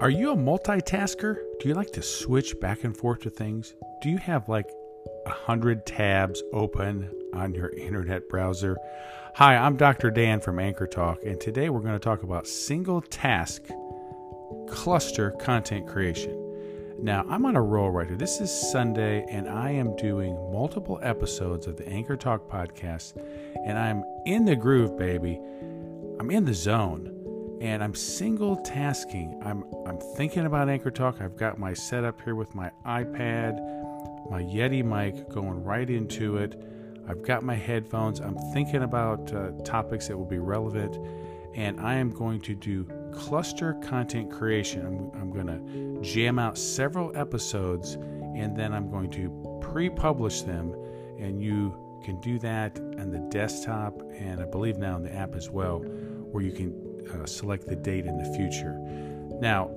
Are you a multitasker? Do you like to switch back and forth to things? Do you have like a hundred tabs open on your internet browser? Hi, I'm Dr. Dan from Anchor Talk, and today we're going to talk about single task cluster content creation. Now, I'm on a roll right here. This is Sunday, and I am doing multiple episodes of the Anchor Talk podcast, and I'm in the groove, baby. I'm in the zone and I'm single tasking. I'm I'm thinking about Anchor Talk. I've got my setup here with my iPad, my Yeti mic going right into it. I've got my headphones. I'm thinking about uh, topics that will be relevant, and I am going to do cluster content creation. I'm, I'm going to jam out several episodes, and then I'm going to pre-publish them, and you can do that on the desktop and I believe now in the app as well, where you can uh, select the date in the future. Now,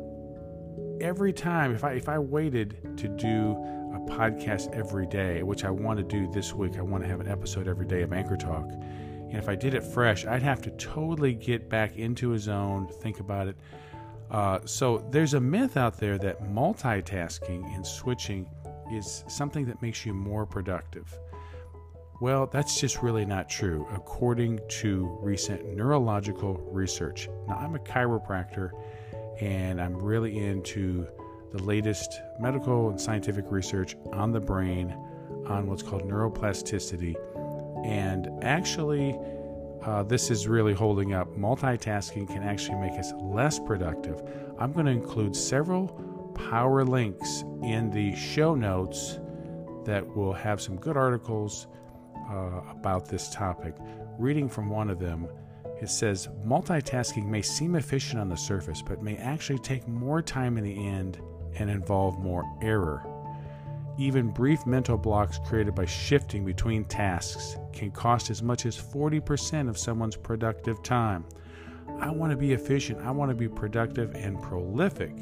every time if I if I waited to do a podcast every day, which I want to do this week, I want to have an episode every day of Anchor Talk. And if I did it fresh, I'd have to totally get back into a zone, think about it. Uh, so there's a myth out there that multitasking and switching is something that makes you more productive. Well, that's just really not true, according to recent neurological research. Now, I'm a chiropractor and I'm really into the latest medical and scientific research on the brain on what's called neuroplasticity. And actually, uh, this is really holding up. Multitasking can actually make us less productive. I'm going to include several power links in the show notes that will have some good articles uh, about this topic. Reading from one of them, it says multitasking may seem efficient on the surface, but may actually take more time in the end and involve more error. Even brief mental blocks created by shifting between tasks can cost as much as 40% of someone's productive time. I want to be efficient, I want to be productive and prolific,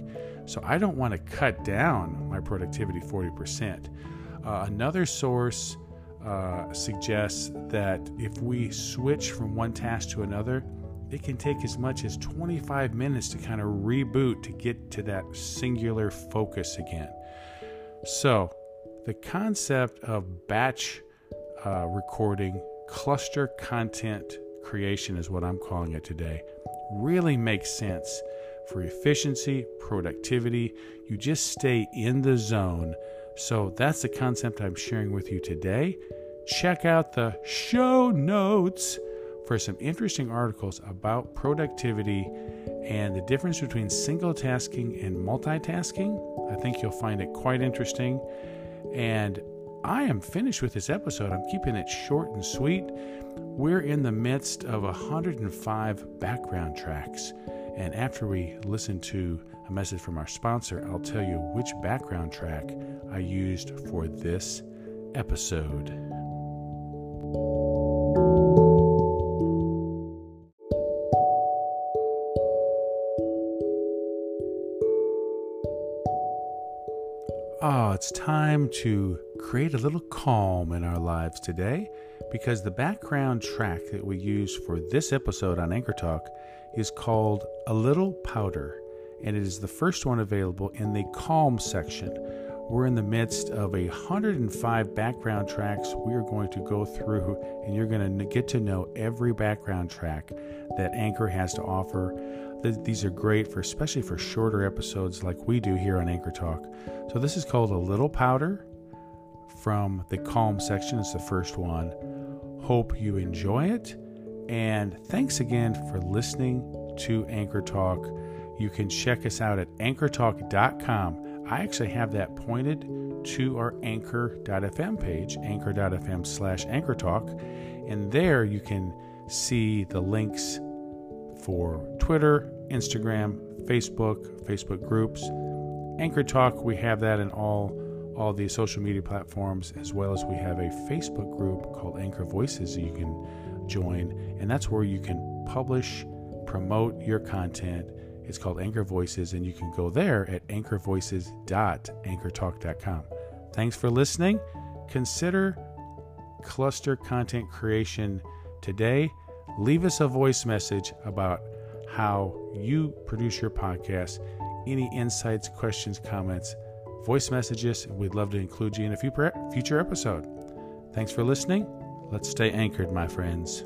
so I don't want to cut down my productivity 40%. Uh, another source uh, suggests that if we switch from one task to another, it can take as much as 25 minutes to kind of reboot to get to that singular focus again. So, the concept of batch uh, recording, cluster content creation is what I'm calling it today, really makes sense for efficiency, productivity. You just stay in the zone so that's the concept I'm sharing with you today. Check out the show notes for some interesting articles about productivity and the difference between single tasking and multitasking. I think you'll find it quite interesting. And I am finished with this episode. I'm keeping it short and sweet. We're in the midst of 105 background tracks. And after we listen to a message from our sponsor, I'll tell you which background track I used for this episode. Oh, it's time to create a little calm in our lives today because the background track that we use for this episode on Anchor Talk is called A Little Powder, and it is the first one available in the Calm section. We're in the midst of a 105 background tracks we are going to go through, and you're going to get to know every background track that Anchor has to offer. These are great for especially for shorter episodes like we do here on Anchor Talk. So this is called a little powder from the calm section. It's the first one. Hope you enjoy it. And thanks again for listening to Anchor Talk. You can check us out at anchortalk.com. I actually have that pointed to our anchor.fm page, anchor.fm slash anchor talk. And there you can see the links for Twitter, Instagram, Facebook, Facebook groups. Anchor Talk, we have that in all all the social media platforms, as well as we have a Facebook group called Anchor Voices you can join, and that's where you can publish, promote your content. It's called Anchor Voices, and you can go there at anchorvoices.anchortalk.com. Thanks for listening. Consider cluster content creation today. Leave us a voice message about how you produce your podcast. any insights, questions, comments, voice messages. We'd love to include you in a future episode. Thanks for listening. Let's stay anchored, my friends.